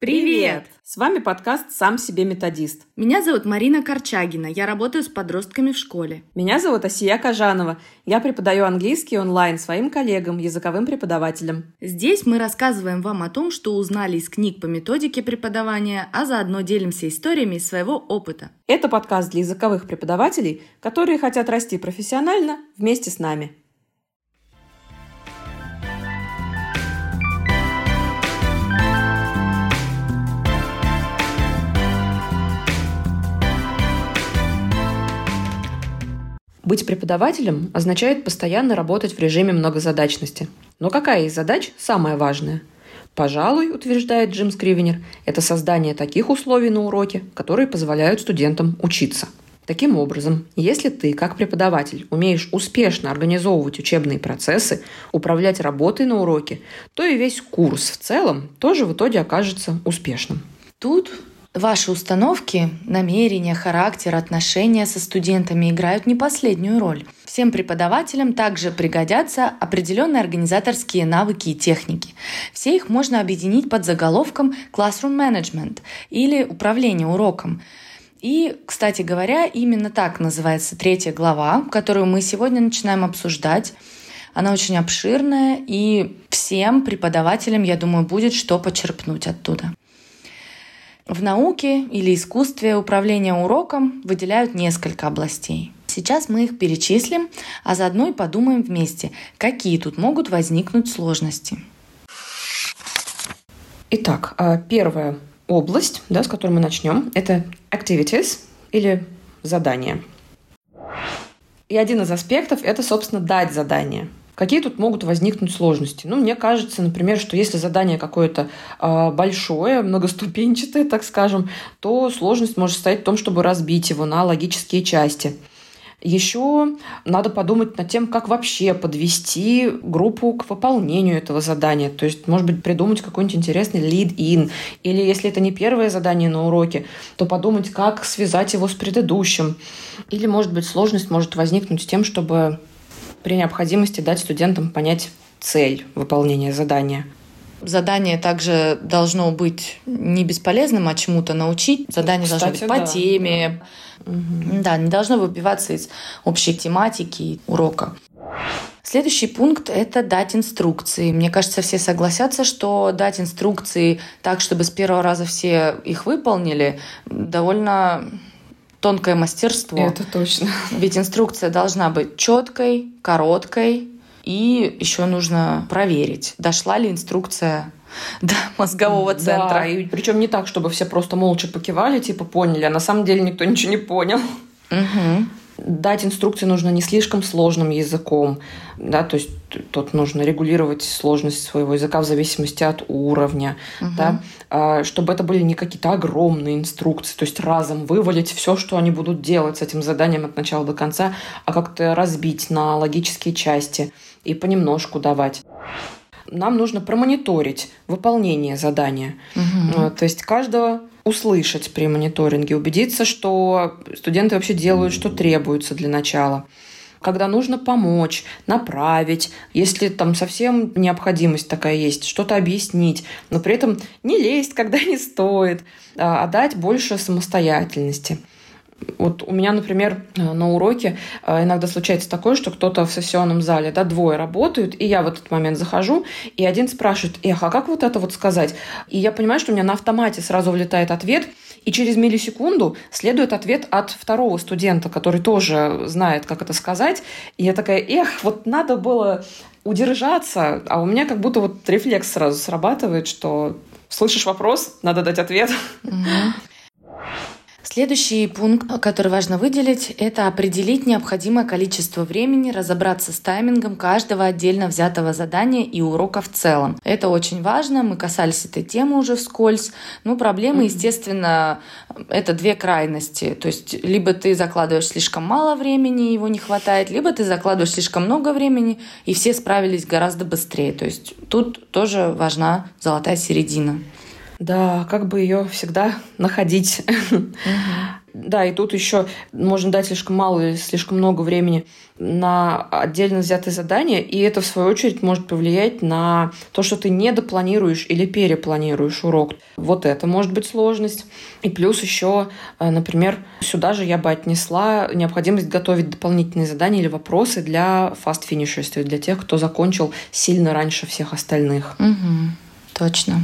Привет! С вами подкаст «Сам себе методист». Меня зовут Марина Корчагина. Я работаю с подростками в школе. Меня зовут Асия Кажанова. Я преподаю английский онлайн своим коллегам, языковым преподавателям. Здесь мы рассказываем вам о том, что узнали из книг по методике преподавания, а заодно делимся историями из своего опыта. Это подкаст для языковых преподавателей, которые хотят расти профессионально вместе с нами. Быть преподавателем означает постоянно работать в режиме многозадачности. Но какая из задач самая важная? Пожалуй, утверждает Джим Скривенер, это создание таких условий на уроке, которые позволяют студентам учиться. Таким образом, если ты, как преподаватель, умеешь успешно организовывать учебные процессы, управлять работой на уроке, то и весь курс в целом тоже в итоге окажется успешным. Тут Ваши установки, намерения, характер, отношения со студентами играют не последнюю роль. Всем преподавателям также пригодятся определенные организаторские навыки и техники. Все их можно объединить под заголовком Classroom Management или управление уроком. И, кстати говоря, именно так называется третья глава, которую мы сегодня начинаем обсуждать. Она очень обширная, и всем преподавателям, я думаю, будет что почерпнуть оттуда. В науке или искусстве управления уроком выделяют несколько областей. Сейчас мы их перечислим, а заодно и подумаем вместе, какие тут могут возникнуть сложности. Итак, а, первая область, да, с которой мы начнем, это activities или задания. И один из аспектов – это, собственно, дать задание – Какие тут могут возникнуть сложности? Ну, мне кажется, например, что если задание какое-то э, большое, многоступенчатое, так скажем, то сложность может состоять в том, чтобы разбить его на логические части. Еще надо подумать над тем, как вообще подвести группу к выполнению этого задания. То есть, может быть, придумать какой-нибудь интересный lead-in. Или если это не первое задание на уроке, то подумать, как связать его с предыдущим. Или, может быть, сложность может возникнуть с тем, чтобы при необходимости дать студентам понять цель выполнения задания. Задание также должно быть не бесполезным, а чему-то научить. Задание Кстати, должно быть по да. теме. Угу. Да, не должно выбиваться из общей тематики урока. Следующий пункт – это дать инструкции. Мне кажется, все согласятся, что дать инструкции так, чтобы с первого раза все их выполнили, довольно тонкое мастерство. Это точно. Ведь инструкция должна быть четкой, короткой, и еще нужно проверить, дошла ли инструкция до мозгового центра. Да, и причем не так, чтобы все просто молча покивали, типа поняли, а на самом деле никто ничего не понял. Угу дать инструкции нужно не слишком сложным языком, да, то есть тут нужно регулировать сложность своего языка в зависимости от уровня, угу. да, а, чтобы это были не какие-то огромные инструкции, то есть разом вывалить все, что они будут делать с этим заданием от начала до конца, а как-то разбить на логические части и понемножку давать нам нужно промониторить выполнение задания. Угу. То есть каждого услышать при мониторинге, убедиться, что студенты вообще делают, что требуется для начала когда нужно помочь, направить, если там совсем необходимость такая есть, что-то объяснить, но при этом не лезть, когда не стоит, а дать больше самостоятельности. Вот у меня, например, э, на уроке э, иногда случается такое, что кто-то в сессионном зале, да, двое работают, и я в этот момент захожу, и один спрашивает, эх, а как вот это вот сказать? И я понимаю, что у меня на автомате сразу влетает ответ, и через миллисекунду следует ответ от второго студента, который тоже знает, как это сказать. И я такая, эх, вот надо было удержаться, а у меня как будто вот рефлекс сразу срабатывает, что слышишь вопрос, надо дать ответ. Mm-hmm. Следующий пункт, который важно выделить, это определить необходимое количество времени, разобраться с таймингом каждого отдельно взятого задания и урока в целом. Это очень важно, мы касались этой темы уже вскользь. Ну, проблемы, естественно, это две крайности. То есть, либо ты закладываешь слишком мало времени, его не хватает, либо ты закладываешь слишком много времени, и все справились гораздо быстрее. То есть, тут тоже важна золотая середина. Да, как бы ее всегда находить. Да, и тут еще можно дать слишком мало или слишком много времени на отдельно взятые задания, и это, в свою очередь, может повлиять на то, что ты недопланируешь или перепланируешь урок. Вот это может быть сложность. И плюс еще, э, например, сюда же я бы отнесла необходимость готовить дополнительные задания или вопросы для есть для тех, кто закончил сильно раньше всех остальных. Угу, точно.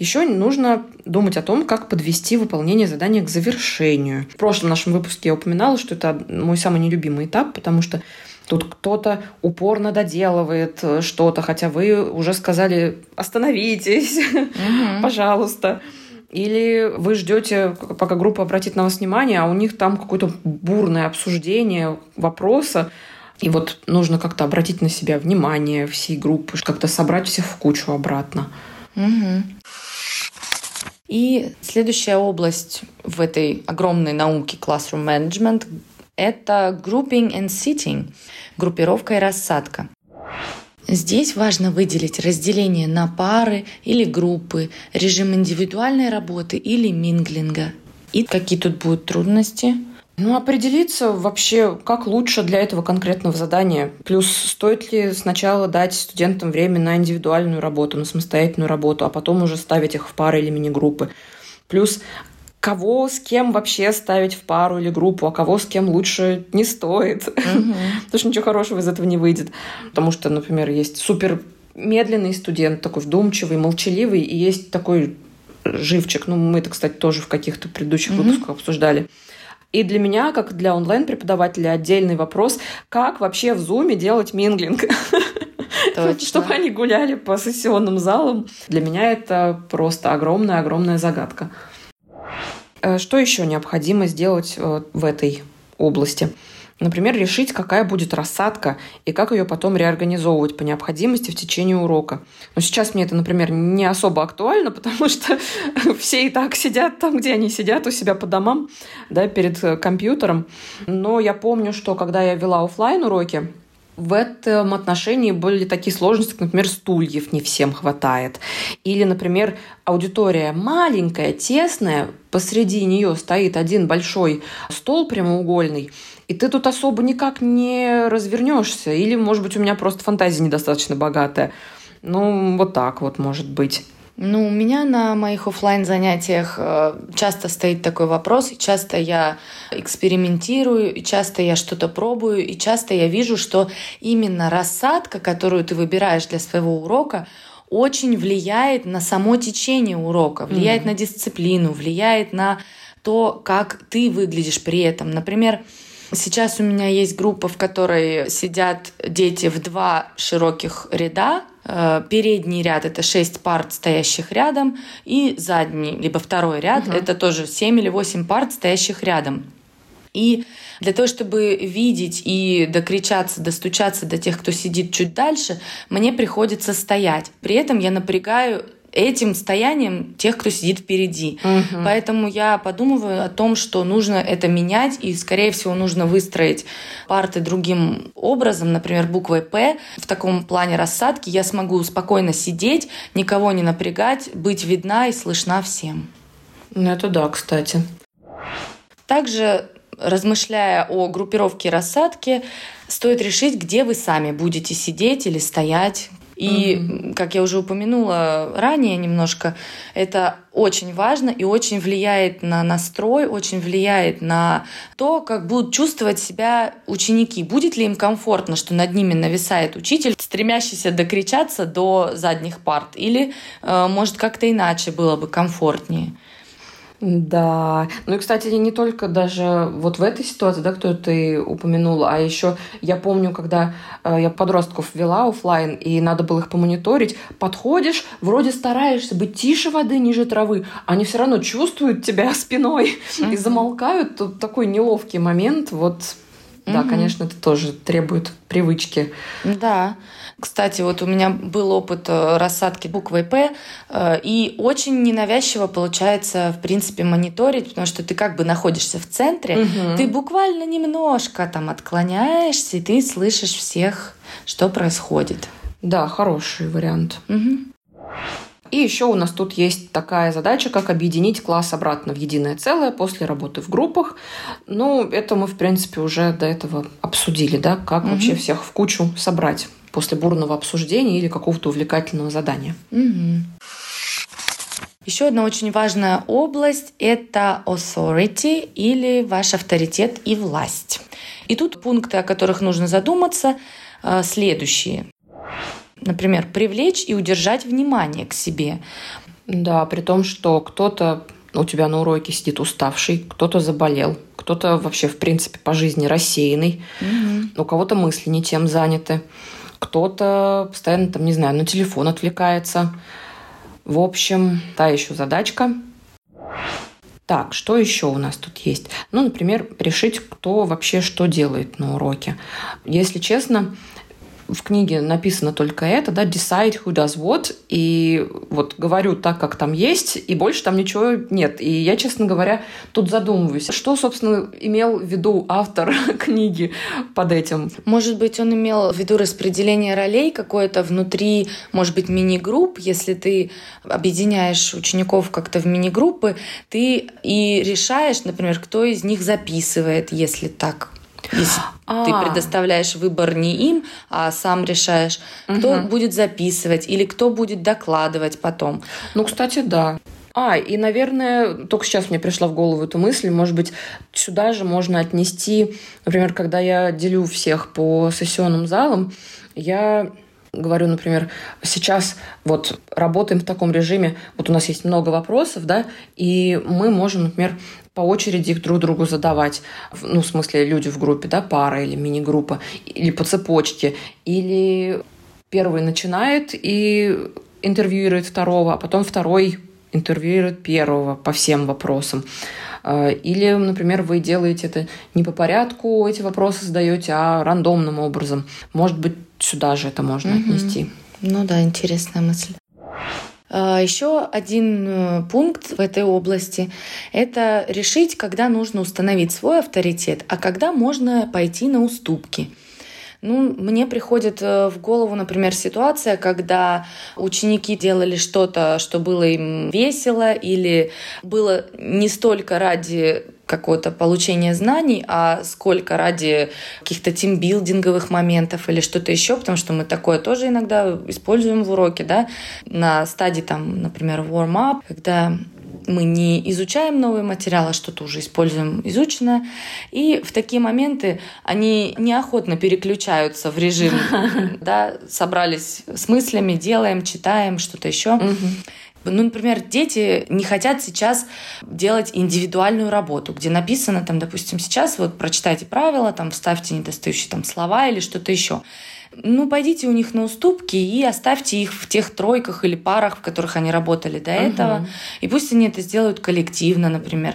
Еще нужно думать о том, как подвести выполнение задания к завершению. В прошлом нашем выпуске я упоминала, что это мой самый нелюбимый этап, потому что тут кто-то упорно доделывает что-то, хотя вы уже сказали «остановитесь, угу. пожалуйста». Или вы ждете, пока группа обратит на вас внимание, а у них там какое-то бурное обсуждение вопроса, и вот нужно как-то обратить на себя внимание всей группы, как-то собрать всех в кучу обратно. Угу. И следующая область в этой огромной науке Classroom Management — это grouping and sitting, группировка и рассадка. Здесь важно выделить разделение на пары или группы, режим индивидуальной работы или минглинга. И какие тут будут трудности? Ну, определиться вообще, как лучше для этого конкретного задания. Плюс, стоит ли сначала дать студентам время на индивидуальную работу, на самостоятельную работу, а потом уже ставить их в пары или мини-группы. Плюс, кого с кем вообще ставить в пару или группу, а кого с кем лучше не стоит. Потому что ничего хорошего из этого не выйдет. Потому что, например, есть супер медленный студент, такой вдумчивый, молчаливый, и есть такой живчик. Ну, мы это, кстати, тоже в каких-то предыдущих выпусках обсуждали. И для меня, как для онлайн-преподавателя, отдельный вопрос, как вообще в Зуме делать минглинг? Чтобы они гуляли по сессионным залам. Для меня это просто огромная-огромная загадка. Э, что еще необходимо сделать э, в этой области? Например, решить, какая будет рассадка и как ее потом реорганизовывать по необходимости в течение урока. Но сейчас мне это, например, не особо актуально, потому что все и так сидят там, где они сидят, у себя по домам, да, перед э, компьютером. Но я помню, что когда я вела офлайн уроки, в этом отношении были такие сложности, как, например, стульев не всем хватает. Или, например, аудитория маленькая, тесная, посреди нее стоит один большой стол прямоугольный, и ты тут особо никак не развернешься. Или, может быть, у меня просто фантазия недостаточно богатая. Ну, вот так вот, может быть. Ну, у меня на моих офлайн занятиях э, часто стоит такой вопрос, и часто я экспериментирую, и часто я что-то пробую, и часто я вижу, что именно рассадка, которую ты выбираешь для своего урока, очень влияет на само течение урока, влияет mm-hmm. на дисциплину, влияет на то, как ты выглядишь при этом. Например, Сейчас у меня есть группа, в которой сидят дети в два широких ряда. Э, передний ряд это шесть парт, стоящих рядом, и задний, либо второй ряд угу. это тоже семь или восемь парт, стоящих рядом. И для того, чтобы видеть и докричаться, достучаться до тех, кто сидит чуть дальше, мне приходится стоять. При этом я напрягаю этим стоянием тех, кто сидит впереди. Угу. Поэтому я подумываю о том, что нужно это менять, и, скорее всего, нужно выстроить парты другим образом, например, буквой «П». В таком плане рассадки я смогу спокойно сидеть, никого не напрягать, быть видна и слышна всем. Ну, это да, кстати. Также размышляя о группировке рассадки, стоит решить, где вы сами будете сидеть или стоять, и, mm-hmm. как я уже упомянула ранее немножко, это очень важно и очень влияет на настрой, очень влияет на то, как будут чувствовать себя ученики. Будет ли им комфортно, что над ними нависает учитель, стремящийся докричаться до задних парт, или, э, может, как-то иначе было бы комфортнее. Да. Ну и, кстати, не только даже вот в этой ситуации, да, кто ты упомянула, а еще я помню, когда э, я подростков вела офлайн и надо было их помониторить, подходишь, вроде стараешься быть тише воды, ниже травы, они все равно чувствуют тебя спиной и замолкают. Тут такой неловкий момент. Вот да, конечно, это тоже требует привычки. Да. Кстати, вот у меня был опыт э, рассадки буквой «П», э, и очень ненавязчиво получается, в принципе, мониторить, потому что ты как бы находишься в центре, угу. ты буквально немножко там отклоняешься, и ты слышишь всех, что происходит. Да, хороший вариант. Угу. И еще у нас тут есть такая задача, как объединить класс обратно в единое целое после работы в группах. Ну, это мы, в принципе, уже до этого обсудили, да, как угу. вообще всех в кучу собрать после бурного обсуждения или какого-то увлекательного задания. Угу. Еще одна очень важная область – это authority или ваш авторитет и власть. И тут пункты, о которых нужно задуматься, э, следующие. Например, привлечь и удержать внимание к себе. Да, при том, что кто-то у тебя на уроке сидит уставший, кто-то заболел, кто-то вообще, в принципе, по жизни рассеянный, угу. у кого-то мысли не тем заняты, кто-то постоянно, там, не знаю, на телефон отвлекается. В общем, та еще задачка. Так, что еще у нас тут есть? Ну, например, решить, кто вообще что делает на уроке. Если честно, в книге написано только это, да, decide who does what, и вот говорю так, как там есть, и больше там ничего нет. И я, честно говоря, тут задумываюсь, что, собственно, имел в виду автор книги под этим? Может быть, он имел в виду распределение ролей какое-то внутри, может быть, мини-групп, если ты объединяешь учеников как-то в мини-группы, ты и решаешь, например, кто из них записывает, если так если а. ты предоставляешь выбор не им, а сам решаешь, кто угу. будет записывать или кто будет докладывать потом. Ну, кстати, да. А, и, наверное, только сейчас мне пришла в голову эта мысль, может быть, сюда же можно отнести, например, когда я делю всех по сессионным залам, я говорю, например, сейчас вот работаем в таком режиме, вот у нас есть много вопросов, да, и мы можем, например, по очереди их друг другу задавать. Ну, в смысле, люди в группе, да, пара или мини-группа, или по цепочке. Или первый начинает и интервьюирует второго, а потом второй интервьюирует первого по всем вопросам. А, или, например, вы делаете это не по порядку, эти вопросы задаете, а рандомным образом. Может быть, сюда же это можно mm-hmm. отнести. Ну да, интересная мысль. А, Еще один э, пункт в этой области — это решить, когда нужно установить свой авторитет, а когда можно пойти на уступки. Ну, мне приходит э, в голову, например, ситуация, когда ученики делали что-то, что было им весело или было не столько ради какого-то получения знаний, а сколько ради каких-то тимбилдинговых моментов или что-то еще, потому что мы такое тоже иногда используем в уроке, да, на стадии там, например, warm-up, когда мы не изучаем новый материал, а что-то уже используем изученное. И в такие моменты они неохотно переключаются в режим, да, собрались с мыслями, делаем, читаем, что-то еще. Ну, например, дети не хотят сейчас делать индивидуальную работу, где написано, там, допустим, сейчас вот прочитайте правила, там, вставьте недостающие там слова или что-то еще. Ну, пойдите у них на уступки и оставьте их в тех тройках или парах, в которых они работали до угу. этого. И пусть они это сделают коллективно, например.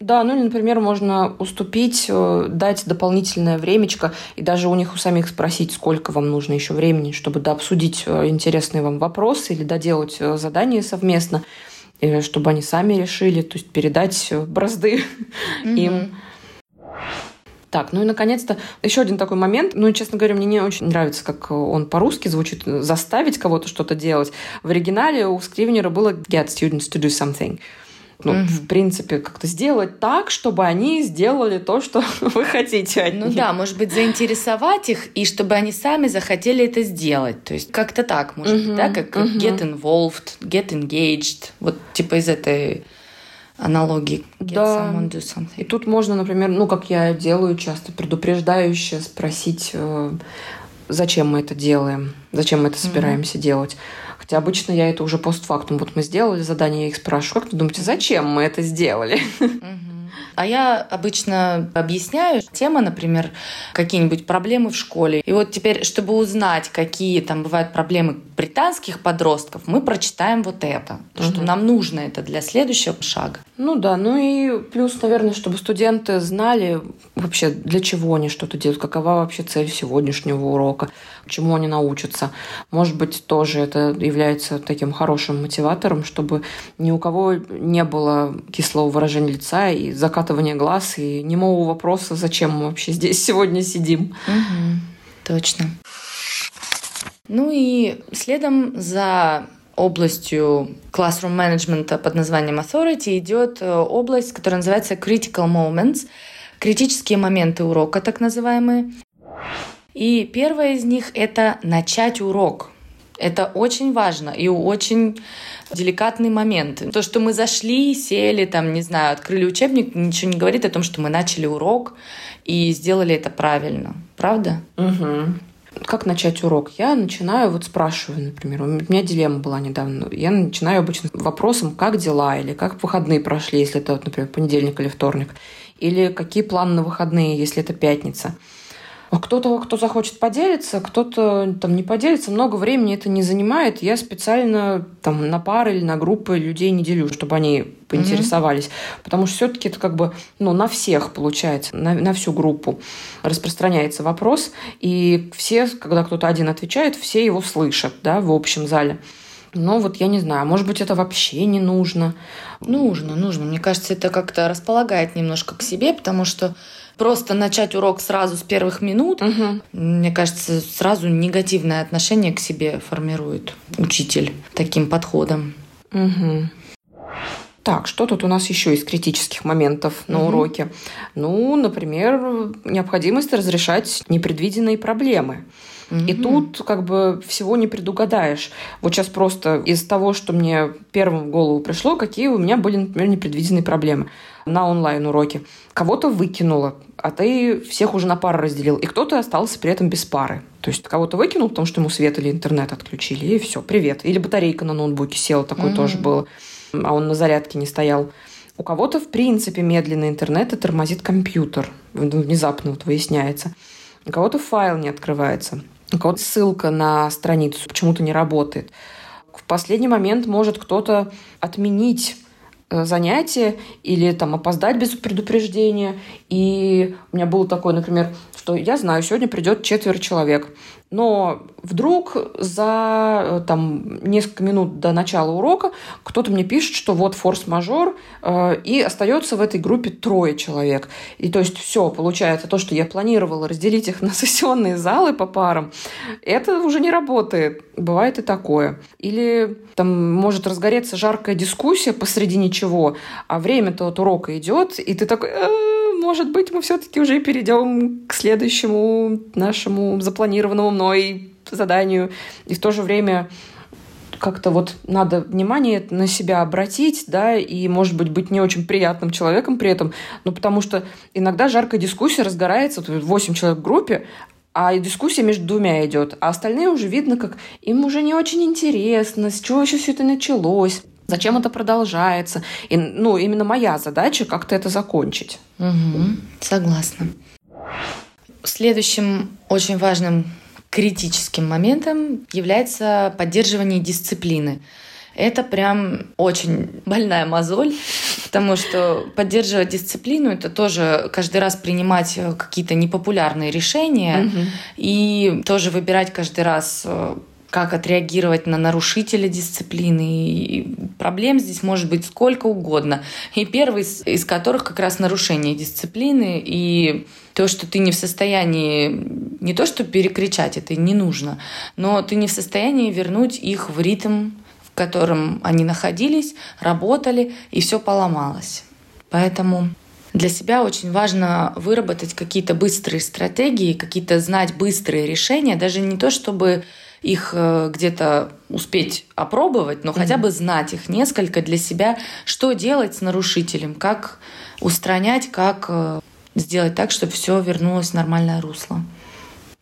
Да, ну или, например, можно уступить, э, дать дополнительное времечко и даже у них у самих спросить, сколько вам нужно еще времени, чтобы дообсудить э, интересные вам вопросы или доделать э, задание совместно, чтобы они сами решили, то есть передать бразды угу. им. Так, ну и наконец-то еще один такой момент. Ну, честно говоря, мне не очень нравится, как он по-русски звучит. Заставить кого-то что-то делать. В оригинале у Скривнера было get students to do something. Ну, mm-hmm. в принципе, как-то сделать так, чтобы они сделали то, что вы хотите от Ну да, может быть, заинтересовать их, и чтобы они сами захотели это сделать. То есть как-то так, может mm-hmm. быть, да, как mm-hmm. get involved, get engaged. Вот типа из этой аналогии get да. someone do something. И тут можно, например, ну, как я делаю часто, предупреждающе спросить, э, зачем мы это делаем, зачем мы это собираемся mm-hmm. делать. Хотя обычно я это уже постфактум. Вот мы сделали задание, я их спрашиваю, как вы думаете, зачем мы это сделали? Mm-hmm. А я обычно объясняю тема, например, какие-нибудь проблемы в школе. И вот теперь, чтобы узнать, какие там бывают проблемы британских подростков, мы прочитаем вот это, угу. что нам нужно это для следующего шага. Ну да, ну и плюс, наверное, чтобы студенты знали вообще, для чего они что-то делают, какова вообще цель сегодняшнего урока, чему они научатся. Может быть, тоже это является таким хорошим мотиватором, чтобы ни у кого не было кислого выражения лица и закатывания глаз и немого вопроса, зачем мы вообще здесь сегодня сидим. Угу, точно. Ну и следом за областью classroom management под названием authority идет э, область, которая называется critical moments, критические моменты урока, так называемые. И первое из них — это начать урок. Это очень важно и очень деликатный момент. То, что мы зашли, сели, там, не знаю, открыли учебник, ничего не говорит о том, что мы начали урок и сделали это правильно. Правда? Угу. Как начать урок? Я начинаю, вот спрашиваю, например, у меня дилемма была недавно. Я начинаю обычно вопросом, как дела, или как выходные прошли, если это, например, понедельник или вторник, или какие планы на выходные, если это пятница. А кто-то, кто захочет поделиться, кто-то там не поделится, много времени это не занимает. Я специально там на пары или на группы людей не делю, чтобы они поинтересовались. Mm-hmm. Потому что все-таки это как бы ну, на всех получается, на, на всю группу распространяется вопрос. И все, когда кто-то один отвечает, все его слышат да, в общем зале. Но вот я не знаю, может быть, это вообще не нужно. Нужно, нужно. Мне кажется, это как-то располагает немножко к себе, потому что просто начать урок сразу с первых минут, угу. мне кажется, сразу негативное отношение к себе формирует учитель таким подходом. Угу. Так, что тут у нас еще из критических моментов на угу. уроке? Ну, например, необходимость разрешать непредвиденные проблемы. И тут как бы всего не предугадаешь. Вот сейчас просто из того, что мне первым в голову пришло, какие у меня были, например, непредвиденные проблемы на онлайн-уроке. Кого-то выкинуло, а ты всех уже на пары разделил, и кто-то остался при этом без пары. То есть кого-то выкинул, потому что ему свет или интернет отключили, и все, привет. Или батарейка на ноутбуке села, такое mm-hmm. тоже было, а он на зарядке не стоял. У кого-то, в принципе, медленный интернет и тормозит компьютер. Внезапно вот выясняется. У кого-то файл не открывается. У кого-то ссылка на страницу почему-то не работает. В последний момент может кто-то отменить Э, занятие или там опоздать без предупреждения. И у меня было такое, например, что я знаю, сегодня придет четверо человек. Но вдруг за э, там, несколько минут до начала урока кто-то мне пишет, что вот форс-мажор, э, и остается в этой группе трое человек. И то есть все, получается, то, что я планировала разделить их на сессионные залы по парам, это уже не работает. Бывает и такое. Или там может разгореться жаркая дискуссия посреди ничего, а время-то от урока идет, и ты такой... «Э, может быть, мы все-таки уже перейдем к следующему нашему запланированному мной заданию. И в то же время как-то вот надо внимание на себя обратить, да, и, может быть, быть не очень приятным человеком при этом, ну, потому что иногда жаркая дискуссия разгорается, вот 8 человек в группе, а дискуссия между двумя идет, а остальные уже видно, как им уже не очень интересно, с чего еще все это началось зачем это продолжается. И, ну, именно моя задача как-то это закончить. Угу, согласна. Следующим очень важным критическим моментом является поддерживание дисциплины. Это прям очень больная мозоль, потому что поддерживать дисциплину это тоже каждый раз принимать какие-то непопулярные решения угу. и тоже выбирать каждый раз э, как отреагировать на нарушителя дисциплины. И проблем здесь может быть сколько угодно. И первый из которых как раз нарушение дисциплины и то, что ты не в состоянии не то, что перекричать, это не нужно, но ты не в состоянии вернуть их в ритм, в котором они находились, работали, и все поломалось. Поэтому для себя очень важно выработать какие-то быстрые стратегии, какие-то знать быстрые решения, даже не то, чтобы их э, где-то успеть опробовать, но хотя бы знать их несколько для себя, что делать с нарушителем, как устранять, как э, сделать так, чтобы все вернулось в нормальное русло.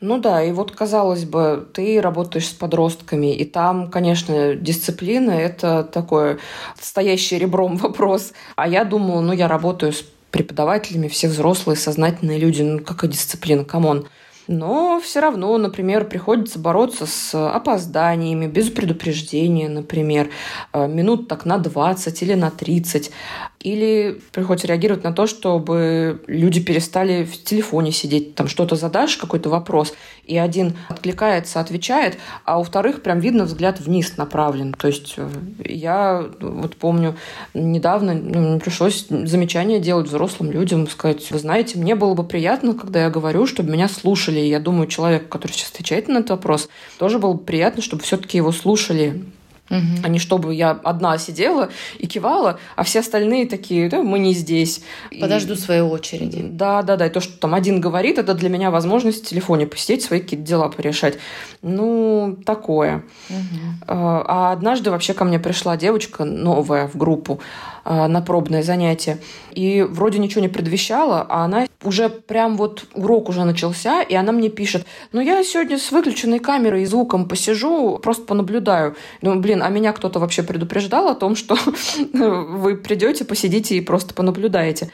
Ну да, и вот казалось бы, ты работаешь с подростками, и там, конечно, дисциплина — это такой стоящий ребром вопрос. А я думала, ну я работаю с преподавателями, все взрослые, сознательные люди, ну какая дисциплина, come on. Но все равно, например, приходится бороться с опозданиями, без предупреждения, например, э, минут так на 20 или на 30. Или приходится реагировать на то, чтобы люди перестали в телефоне сидеть, там что-то задашь, какой-то вопрос, и один откликается, отвечает, а у вторых прям видно взгляд вниз направлен. То есть э, я вот помню, недавно ну, пришлось замечание делать взрослым людям, сказать, вы знаете, мне было бы приятно, когда я говорю, чтобы меня слушали. И я думаю, человек, который сейчас отвечает на этот вопрос, тоже было бы приятно, чтобы все-таки его слушали Угу. А не чтобы я одна сидела и кивала, а все остальные такие, да, мы не здесь. Подожду и... своей очереди. Да, да, да. И то, что там один говорит, это для меня возможность в телефоне посидеть, свои какие-то дела порешать. Ну, такое. Угу. А однажды вообще ко мне пришла девочка новая в группу. А, на пробное занятие. И вроде ничего не предвещало, а она уже прям вот урок уже начался, и она мне пишет, ну я сегодня с выключенной камерой и звуком посижу, просто понаблюдаю. Думаю, блин, а меня кто-то вообще предупреждал о том, что вы придете, посидите и просто понаблюдаете.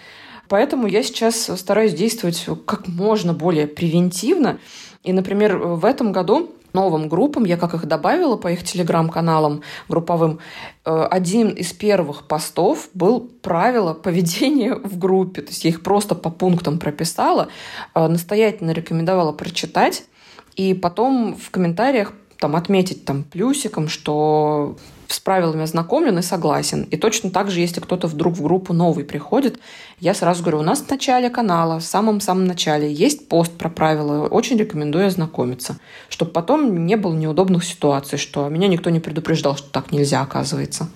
Поэтому я сейчас стараюсь действовать как можно более превентивно. И, например, в этом году новым группам, я как их добавила по их телеграм-каналам групповым, э, один из первых постов был правила поведения в группе. То есть я их просто по пунктам прописала, э, настоятельно рекомендовала прочитать, и потом в комментариях там отметить там плюсиком, что с правилами ознакомлен и согласен. И точно так же, если кто-то вдруг в группу новый приходит, я сразу говорю, у нас в начале канала, в самом-самом начале есть пост про правила, очень рекомендую ознакомиться, чтобы потом не было неудобных ситуаций, что меня никто не предупреждал, что так нельзя, оказывается.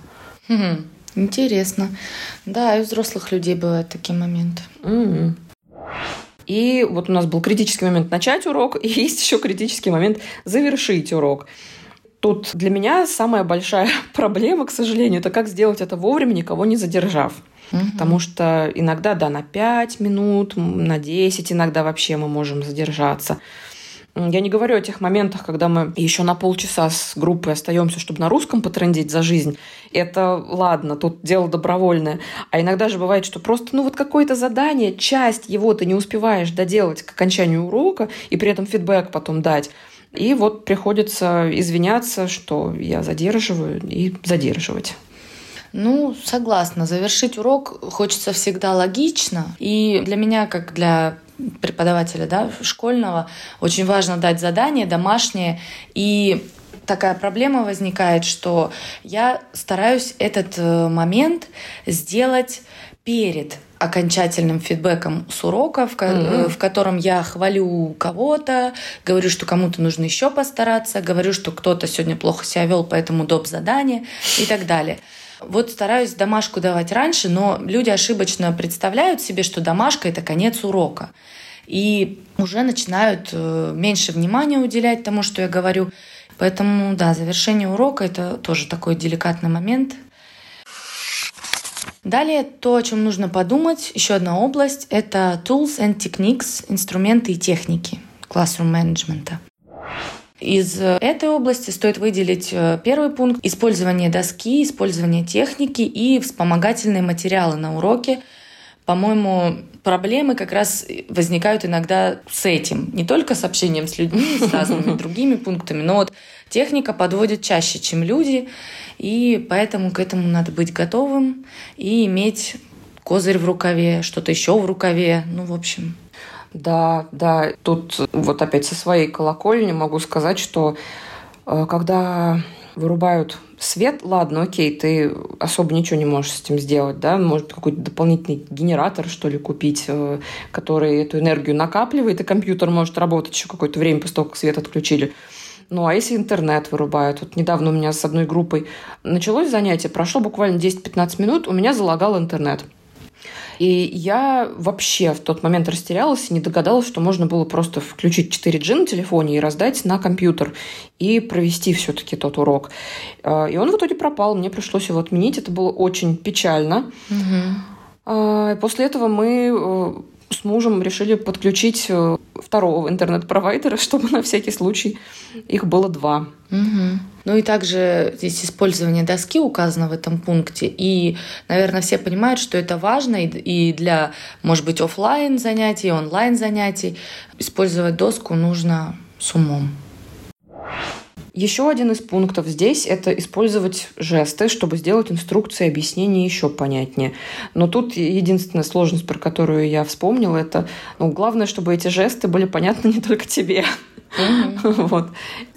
Угу. Интересно. Да, и у взрослых людей бывают такие моменты. Угу. И вот у нас был критический момент начать урок, и есть еще критический момент завершить урок. Тут для меня самая большая проблема, к сожалению, это как сделать это вовремя, никого не задержав. Угу. Потому что иногда, да, на 5 минут, на 10 иногда вообще мы можем задержаться. Я не говорю о тех моментах, когда мы еще на полчаса с группой остаемся, чтобы на русском потрендить за жизнь. Это ладно, тут дело добровольное. А иногда же бывает, что просто, ну вот какое-то задание, часть его ты не успеваешь доделать к окончанию урока и при этом фидбэк потом дать. И вот приходится извиняться, что я задерживаю и задерживать. Ну, согласна. Завершить урок хочется всегда логично. И для меня, как для преподавателя да, школьного, очень важно дать задание домашнее. И такая проблема возникает, что я стараюсь этот э, момент сделать перед окончательным фидбэком с урока, в, mm-hmm. в котором я хвалю кого-то, говорю, что кому-то нужно еще постараться, говорю, что кто-то сегодня плохо себя вел, поэтому доп. задание и так далее. Вот стараюсь домашку давать раньше, но люди ошибочно представляют себе, что домашка — это конец урока. И уже начинают э, меньше внимания уделять тому, что я говорю. Поэтому, да, завершение урока — это тоже такой деликатный момент — Далее то, о чем нужно подумать, еще одна область, это tools and techniques, инструменты и техники classroom management. Из этой области стоит выделить э, первый пункт – использование доски, использование техники и вспомогательные материалы на уроке. По-моему, проблемы как раз возникают иногда с этим. Не только с общением с людьми, с разными другими пунктами, но вот техника подводит чаще, чем люди. И поэтому к этому надо быть готовым и иметь козырь в рукаве, что-то еще в рукаве. Ну, в общем. Да, да. Тут вот опять со своей колокольни могу сказать, что э, когда вырубают свет, ладно, окей, ты особо ничего не можешь с этим сделать, да, может какой-то дополнительный генератор, что ли, купить, э, который эту энергию накапливает, и компьютер может работать еще какое-то время после того, как свет отключили. Ну, а если интернет вырубают? Вот недавно у меня с одной группой началось занятие, прошло буквально 10-15 минут, у меня залагал интернет. И я вообще в тот момент растерялась и не догадалась, что можно было просто включить 4G на телефоне и раздать на компьютер и провести все-таки тот урок. А, и он в итоге пропал, мне пришлось его отменить. Это было очень печально. Угу. После этого мы э, с мужем решили подключить э, второго интернет-провайдера, чтобы на всякий случай их было два. Угу. Ну и также здесь использование доски указано в этом пункте. И, наверное, все понимают, что это важно и для, может быть, офлайн занятий, онлайн занятий. Использовать доску нужно с умом. Еще один из пунктов здесь – это использовать жесты, чтобы сделать инструкции и объяснения еще понятнее. Но тут единственная сложность, про которую я вспомнила, это ну, главное, чтобы эти жесты были понятны не только тебе. Вот.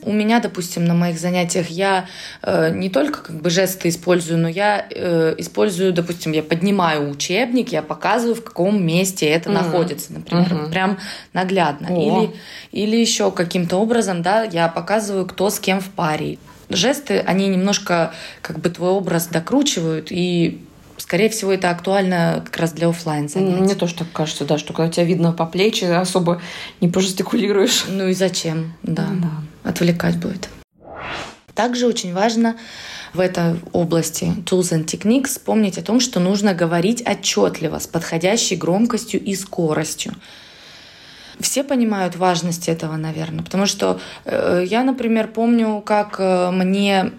У меня, допустим, на моих занятиях я э, не только как бы жесты использую, но я э, использую, допустим, я поднимаю учебник, я показываю, в каком месте это mm-hmm. находится, например, mm-hmm. прям наглядно. Или, или еще каким-то образом, да, я показываю, кто с кем в паре жесты, они немножко как бы твой образ докручивают и Скорее всего, это актуально как раз для офлайн занятий. Мне тоже так кажется, да, что когда тебя видно по плечи, особо не пожестикулируешь. Ну и зачем, да, да. отвлекать будет. Также очень важно в этой области tools and techniques помнить о том, что нужно говорить отчетливо, с подходящей громкостью и скоростью. Все понимают важность этого, наверное, потому что э, я, например, помню, как э, мне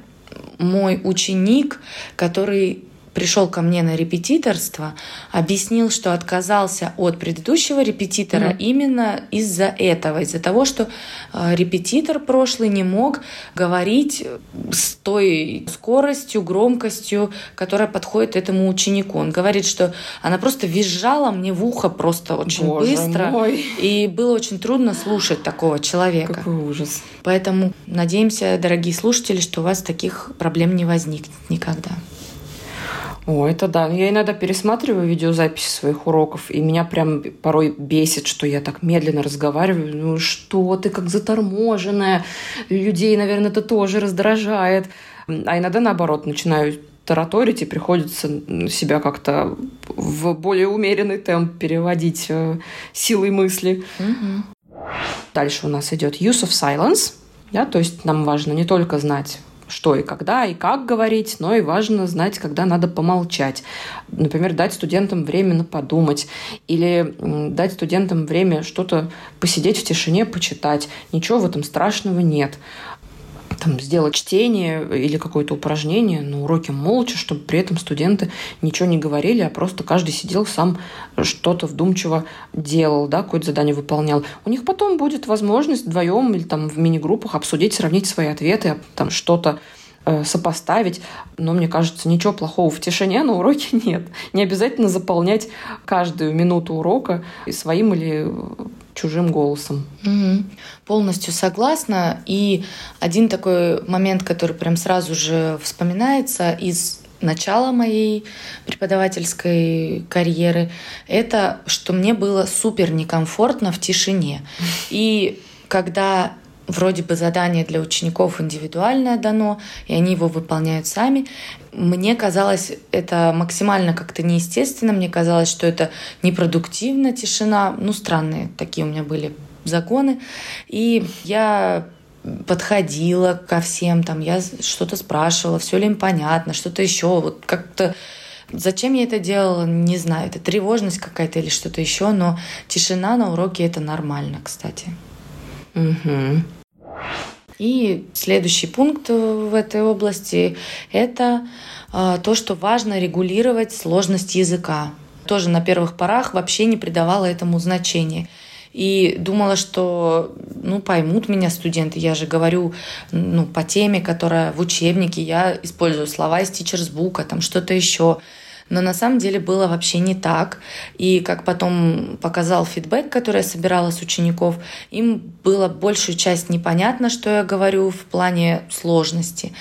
мой ученик, который пришел ко мне на репетиторство, объяснил, что отказался от предыдущего репетитора mm-hmm. именно из-за этого, из-за того, что э, репетитор прошлый не мог говорить с той скоростью, громкостью, которая подходит этому ученику. Он говорит, что она просто визжала мне в ухо просто очень Боже быстро, мой. и было очень трудно слушать такого человека. Какой ужас. Поэтому надеемся, дорогие слушатели, что у вас таких проблем не возникнет никогда. О, это да. Я иногда пересматриваю видеозаписи своих уроков, и меня прям порой бесит, что я так медленно разговариваю. Ну что ты как заторможенная. Людей, наверное, это тоже раздражает. А иногда наоборот начинаю тараторить, и приходится себя как-то в более умеренный темп переводить э, силой мысли. Угу. Дальше у нас идет use of silence. Да, то есть нам важно не только знать что и когда и как говорить, но и важно знать, когда надо помолчать. Например, дать студентам время подумать или дать студентам время что-то посидеть в тишине, почитать. Ничего в этом страшного нет там, сделать чтение или какое-то упражнение на уроке молча, чтобы при этом студенты ничего не говорили, а просто каждый сидел сам что-то вдумчиво делал, да, какое-то задание выполнял. У них потом будет возможность вдвоем или там в мини-группах обсудить, сравнить свои ответы, там что-то э, сопоставить. Но мне кажется, ничего плохого в тишине на уроке нет. Не обязательно заполнять каждую минуту урока своим или чужим голосом. Угу. Полностью согласна. И один такой момент, который прям сразу же вспоминается из начала моей преподавательской карьеры, это что мне было супер некомфортно в тишине. И когда вроде бы задание для учеников индивидуальное дано, и они его выполняют сами. Мне казалось это максимально как-то неестественно, мне казалось, что это непродуктивно, тишина. Ну, странные такие у меня были законы. И я подходила ко всем, там, я что-то спрашивала, все ли им понятно, что-то еще, вот как-то Зачем я это делала, не знаю. Это тревожность какая-то или что-то еще, но тишина на уроке это нормально, кстати. Угу. И следующий пункт в этой области – это а, то, что важно регулировать сложность языка. Тоже на первых порах вообще не придавала этому значения. И думала, что ну, поймут меня студенты. Я же говорю ну, по теме, которая в учебнике. Я использую слова из тичерсбука, там что-то еще. Но на самом деле было вообще не так. И как потом показал фидбэк, который я собирала с учеников, им было большую часть непонятно, что я говорю в плане сложности.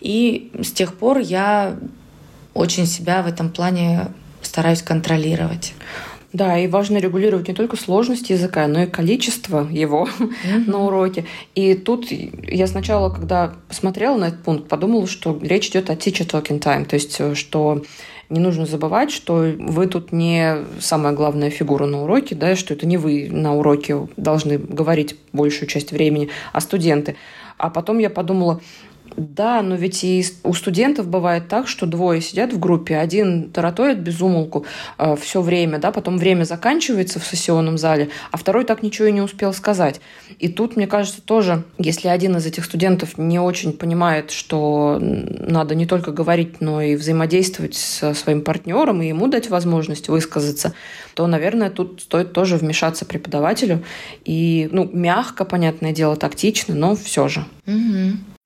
И с тех пор я очень себя в этом плане стараюсь контролировать. Да, и важно регулировать не только сложность языка, но и количество его mm-hmm. на уроке. И тут я сначала, когда посмотрела на этот пункт, подумала, что речь идет о teacher talking time, то есть э, что не нужно забывать, что вы тут не самая главная фигура на уроке, да, что это не вы на уроке должны говорить большую часть времени, а студенты. А потом я подумала, да, но ведь и у студентов бывает так, что двое сидят в группе, один тараторит без умолку э, все время, да, потом время заканчивается в сессионном зале, а второй так ничего и не успел сказать. И тут, мне кажется, тоже, если один из этих студентов не очень понимает, что надо не только говорить, но и взаимодействовать со своим партнером и ему дать возможность высказаться, то, наверное, тут стоит тоже вмешаться преподавателю и, ну, мягко, понятное дело, тактично, но все же. Угу.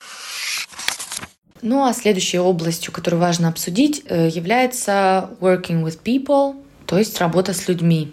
Ну а следующей областью, которую важно обсудить, э, является working with people, то есть работа с людьми.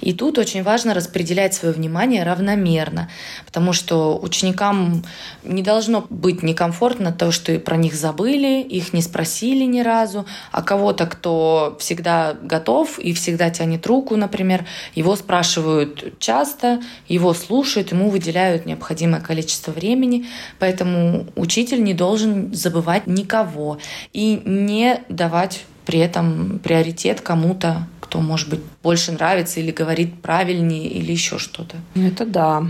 И тут очень важно распределять свое внимание равномерно, потому что ученикам не должно быть некомфортно то, что про них забыли, их не спросили ни разу, а кого-то, кто всегда готов и всегда тянет руку, например, его спрашивают часто, его слушают, ему выделяют необходимое количество времени, поэтому учитель не должен забывать никого и не давать при этом приоритет кому-то, кто, может быть, больше нравится или говорит правильнее или еще что-то. Это да.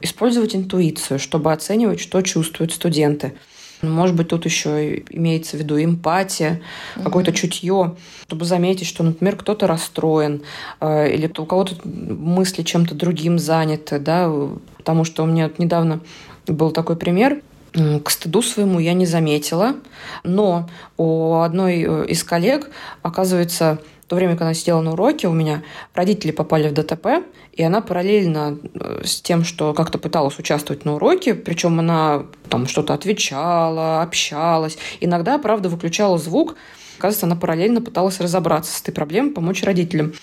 Использовать интуицию, чтобы оценивать, что чувствуют студенты. Может быть, тут еще имеется в виду эмпатия, угу. какое-то чутье, чтобы заметить, что, например, кто-то расстроен, э, или у кого-то мысли чем-то другим заняты, да, потому что у меня недавно был такой пример. К стыду своему я не заметила, но у одной э, из коллег, оказывается, в то время, когда она сидела на уроке, у меня родители попали в ДТП, и она параллельно э, с тем, что как-то пыталась участвовать на уроке, причем она там что-то отвечала, общалась, иногда, правда, выключала звук, Оказывается, она параллельно пыталась разобраться с этой проблемой, помочь родителям.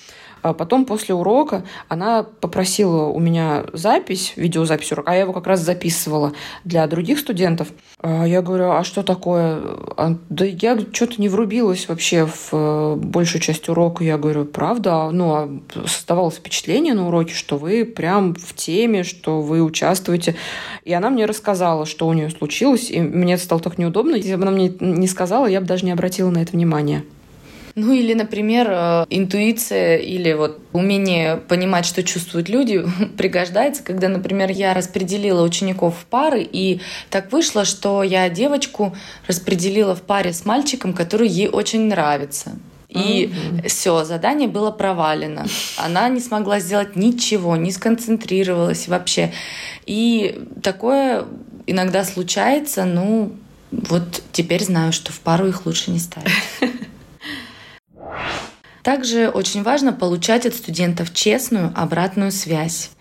А потом после урока она попросила у меня запись, видеозапись урока, а я его как раз записывала для других студентов. А я говорю, а что такое? А, да я что-то не врубилась вообще в э, большую часть урока. Я говорю, правда? Ну, создавалось впечатление на уроке, что вы прям в теме, что вы участвуете. И она мне рассказала, что у нее случилось, и мне это стало так неудобно. Если бы она мне не сказала, я бы даже не обратила на это внимания. Ну или, например, э, интуиция или вот умение понимать, что чувствуют люди, пригождается, когда, например, я распределила учеников в пары, и так вышло, что я девочку распределила в паре с мальчиком, который ей очень нравится. И mm-hmm. все, задание было провалено. Она не смогла сделать ничего, не сконцентрировалась вообще. И такое иногда случается, ну, вот теперь знаю, что в пару их лучше не ставить. Также очень важно получать от студентов честную обратную связь.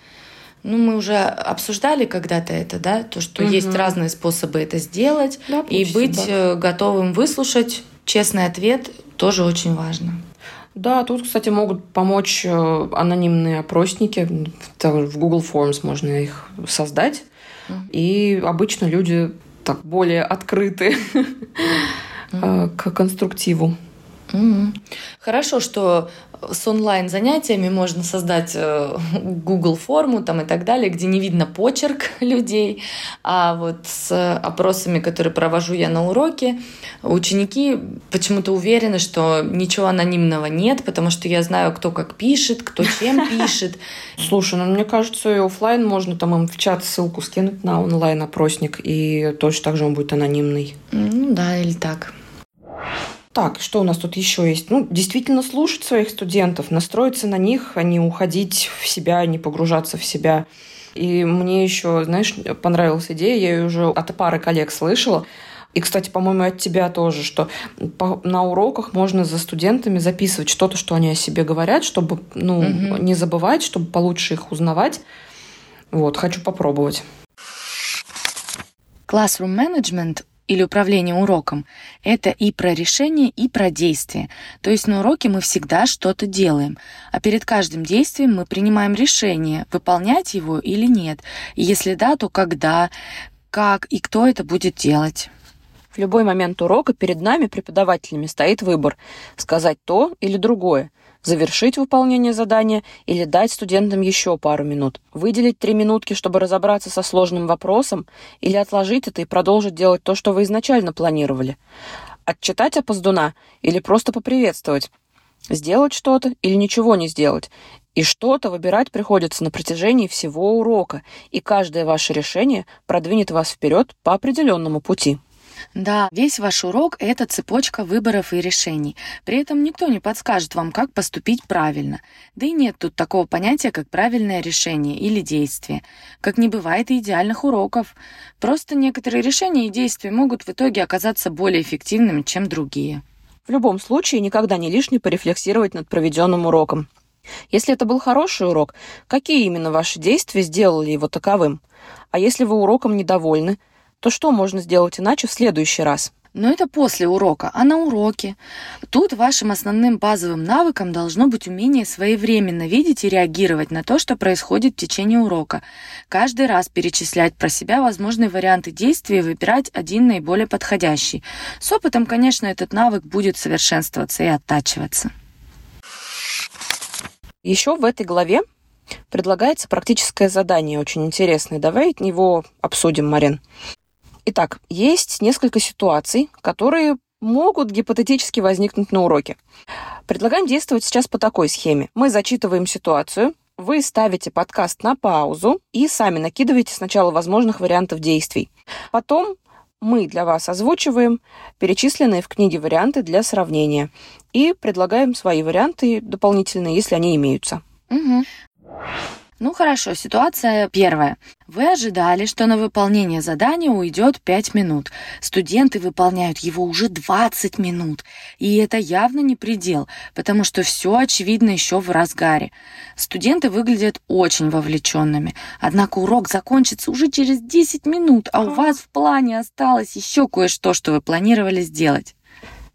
Ну, мы уже обсуждали когда-то это, да, то, что угу. есть разные способы это сделать, да, и быть. Э, готовым выслушать честный ответ тоже очень важно. Да, тут, кстати, могут помочь э, анонимные опросники. В Google Forms можно их создать. И обычно люди так более открыты mm. к конструктиву. Угу. Хорошо, что с онлайн-занятиями можно создать э, Google форму там и так далее, где не видно почерк людей, а вот с опросами, которые провожу я на уроке, ученики почему-то уверены, что ничего анонимного нет, потому что я знаю, кто как пишет, кто чем пишет. Слушай, ну мне кажется, и офлайн можно там им в чат ссылку скинуть на онлайн-опросник, и точно так же он будет анонимный. Ну да, или так. Так, что у нас тут еще есть? Ну, действительно слушать своих студентов, настроиться на них, а не уходить в себя, не погружаться в себя. И мне еще, знаешь, понравилась идея, я ее уже от пары коллег слышала, и, кстати, по-моему, от тебя тоже, что на уроках можно за студентами записывать что-то, что они о себе говорят, чтобы ну, угу. не забывать, чтобы получше их узнавать. Вот, хочу попробовать. Classroom Management или управление уроком — это и про решение, и про действие. То есть на уроке мы всегда что-то делаем, а перед каждым действием мы принимаем решение, выполнять его или нет. И если да, то когда, как и кто это будет делать. В любой момент урока перед нами, преподавателями, стоит выбор — сказать то или другое — завершить выполнение задания или дать студентам еще пару минут, выделить три минутки, чтобы разобраться со сложным вопросом, или отложить это и продолжить делать то, что вы изначально планировали. Отчитать опоздуна или просто поприветствовать. Сделать что-то или ничего не сделать. И что-то выбирать приходится на протяжении всего урока, и каждое ваше решение продвинет вас вперед по определенному пути. Да, весь ваш урок — это цепочка выборов и решений. При этом никто не подскажет вам, как поступить правильно. Да и нет тут такого понятия, как правильное решение или действие. Как не бывает и идеальных уроков. Просто некоторые решения и действия могут в итоге оказаться более эффективными, чем другие. В любом случае, никогда не лишне порефлексировать над проведенным уроком. Если это был хороший урок, какие именно ваши действия сделали его таковым? А если вы уроком недовольны, то что можно сделать иначе в следующий раз? Но это после урока, а на уроке. Тут вашим основным базовым навыком должно быть умение своевременно видеть и реагировать на то, что происходит в течение урока. Каждый раз перечислять про себя возможные варианты действий и выбирать один наиболее подходящий. С опытом, конечно, этот навык будет совершенствоваться и оттачиваться. Еще в этой главе предлагается практическое задание, очень интересное. Давай его обсудим, Марин. Итак, есть несколько ситуаций, которые могут гипотетически возникнуть на уроке. Предлагаем действовать сейчас по такой схеме. Мы зачитываем ситуацию, вы ставите подкаст на паузу и сами накидываете сначала возможных вариантов действий. Потом мы для вас озвучиваем перечисленные в книге варианты для сравнения и предлагаем свои варианты дополнительные, если они имеются. Угу. Ну хорошо, ситуация первая. Вы ожидали, что на выполнение задания уйдет 5 минут. Студенты выполняют его уже 20 минут. И это явно не предел, потому что все очевидно еще в разгаре. Студенты выглядят очень вовлеченными. Однако урок закончится уже через 10 минут, а у вас в плане осталось еще кое-что, что вы планировали сделать.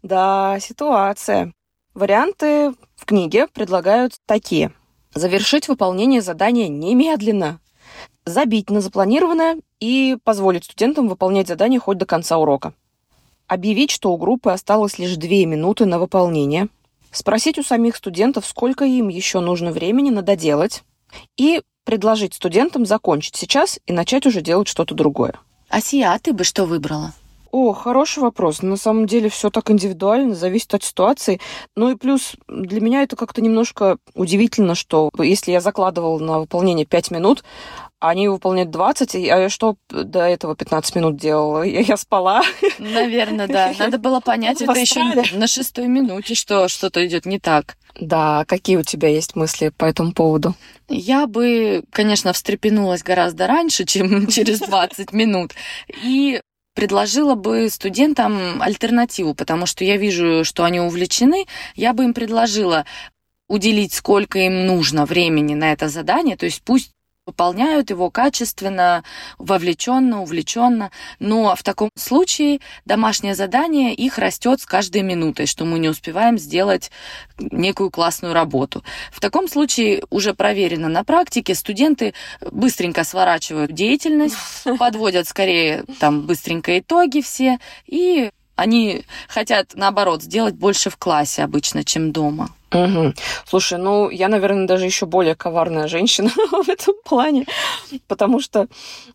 Да, ситуация. Варианты в книге предлагают такие – завершить выполнение задания немедленно, забить на запланированное и позволить студентам выполнять задание хоть до конца урока. Объявить, что у группы осталось лишь две минуты на выполнение. Спросить у самих студентов, сколько им еще нужно времени на доделать. И предложить студентам закончить сейчас и начать уже делать что-то другое. Асия, а ты бы что выбрала? О, хороший вопрос. На самом деле все так индивидуально, зависит от ситуации. Ну и плюс для меня это как-то немножко удивительно, что если я закладывал на выполнение 5 минут, они выполняют 20, а я что до этого 15 минут делала? Я, я спала. Наверное, да. Надо было понять это еще на шестой минуте, что что-то идет не так. Да, какие у тебя есть мысли по этому поводу? Я бы, конечно, встрепенулась гораздо раньше, чем через 20 минут. И предложила бы студентам альтернативу, потому что я вижу, что они увлечены. Я бы им предложила уделить, сколько им нужно времени на это задание, то есть пусть выполняют его качественно, вовлеченно, увлеченно. Но в таком случае домашнее задание их растет с каждой минутой, что мы не успеваем сделать некую классную работу. В таком случае уже проверено на практике, студенты быстренько сворачивают деятельность, подводят скорее там быстренько итоги все, и они хотят, наоборот, сделать больше в классе обычно, чем дома. Угу. Слушай, ну я, наверное, даже еще более коварная женщина в этом плане, потому что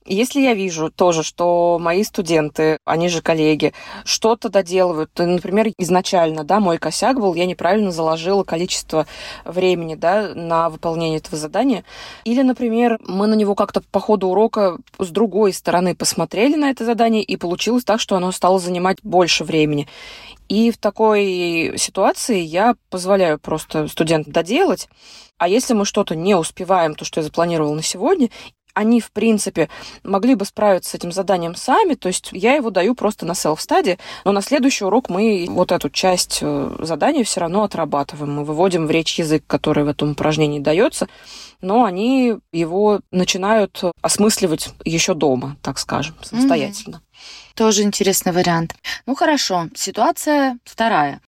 если я вижу тоже, что мои студенты, они же коллеги, что-то доделывают, то, например, изначально, да, мой косяк был, я неправильно заложила количество времени, да, на выполнение этого задания, или, например, мы на него как-то по ходу урока с другой стороны посмотрели на это задание, и получилось так, что оно стало занимать больше времени. И в такой ситуации я позволяю просто студентам доделать. А если мы что-то не успеваем, то, что я запланировала на сегодня, они, в принципе, могли бы справиться с этим заданием сами, то есть я его даю просто на селф-стаде, но на следующий урок мы вот эту часть э, задания все равно отрабатываем. Мы выводим в речь язык, который в этом упражнении дается, но они его начинают осмысливать еще дома, так скажем, самостоятельно. Mm-hmm. Тоже интересный вариант. Ну хорошо, ситуация вторая.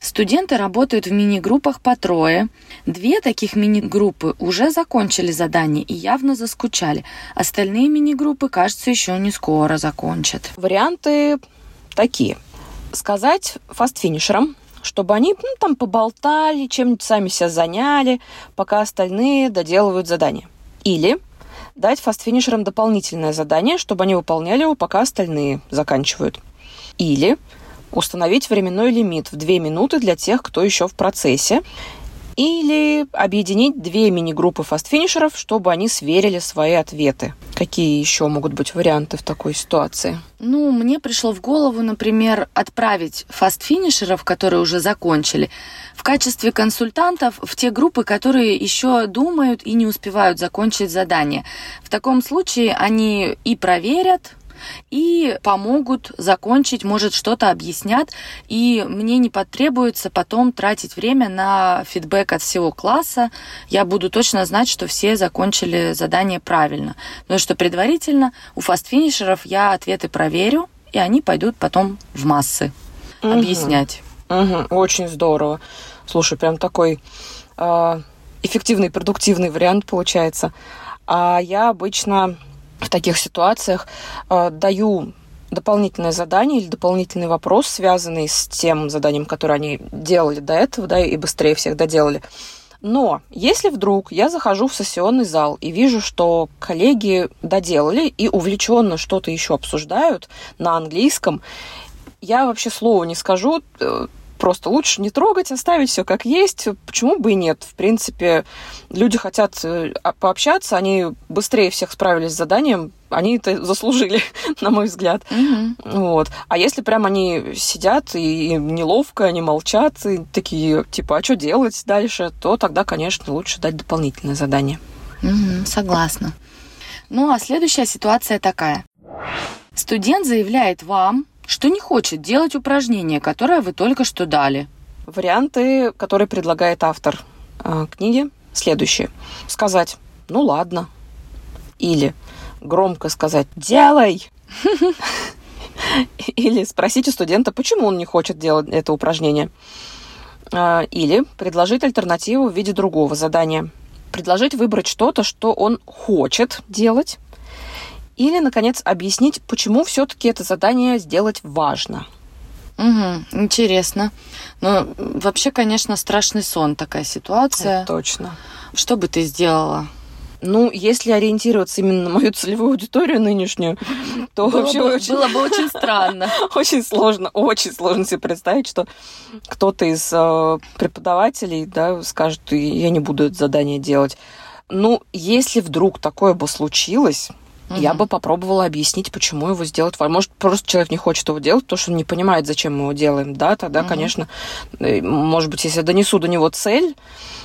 Студенты работают в мини-группах по трое. Две таких мини-группы уже закончили задание и явно заскучали. Остальные мини-группы, кажется, еще не скоро закончат. Варианты такие. Сказать фаст-финишерам, чтобы они ну, там поболтали, чем-нибудь сами себя заняли, пока остальные доделывают задание. Или дать фастфинишерам дополнительное задание, чтобы они выполняли его, пока остальные заканчивают. Или установить временной лимит в 2 минуты для тех, кто еще в процессе. Или объединить две мини-группы фастфинишеров, чтобы они сверили свои ответы. Какие еще могут быть варианты в такой ситуации? Ну, мне пришло в голову, например, отправить фастфинишеров, которые уже закончили, в качестве консультантов в те группы, которые еще думают и не успевают закончить задание. В таком случае они и проверят, и помогут закончить, может, что-то объяснят, и мне не потребуется потом тратить время на фидбэк от всего класса. Я буду точно знать, что все закончили задание правильно. Потому что предварительно у фастфинишеров я ответы проверю, и они пойдут потом в массы угу. объяснять. Угу. Очень здорово. Слушай, прям такой э, эффективный, продуктивный вариант получается. А я обычно в таких ситуациях э, даю дополнительное задание или дополнительный вопрос, связанный с тем заданием, которое они делали до этого, да, и быстрее всех доделали. Но если вдруг я захожу в сессионный зал и вижу, что коллеги доделали и увлеченно что-то еще обсуждают на английском, я вообще слова не скажу, э, просто лучше не трогать, оставить все как есть. Почему бы и нет? В принципе, люди хотят э, пообщаться, они быстрее всех справились с заданием, они это заслужили, на мой взгляд. Угу. Вот. А если прям они сидят и неловко, они молчат, и такие, типа, а что делать дальше, то тогда, конечно, лучше дать дополнительное задание. Угу, согласна. Ну, а следующая ситуация такая. Студент заявляет вам, что не хочет делать упражнение, которое вы только что дали. Варианты, которые предлагает автор э, книги, следующие. Сказать «ну ладно» или громко сказать «делай». Или спросить у студента, почему он не хочет делать это упражнение. Э, или предложить альтернативу в виде другого задания. Предложить выбрать что-то, что он хочет делать, или, наконец, объяснить, почему все-таки это задание сделать важно. Угу, интересно. Ну, вообще, конечно, страшный сон такая ситуация. Это точно. Что бы ты сделала? Ну, если ориентироваться именно на мою целевую аудиторию нынешнюю, то было вообще бы, очень... было бы очень странно. очень сложно, очень сложно себе представить, что кто-то из э, преподавателей да, скажет, я не буду это задание делать. Ну, если вдруг такое бы случилось, Угу. Я бы попробовала объяснить, почему его сделать. Может, просто человек не хочет его делать, потому что он не понимает, зачем мы его делаем. Да, тогда, угу. конечно, э, может быть, если я донесу до него цель,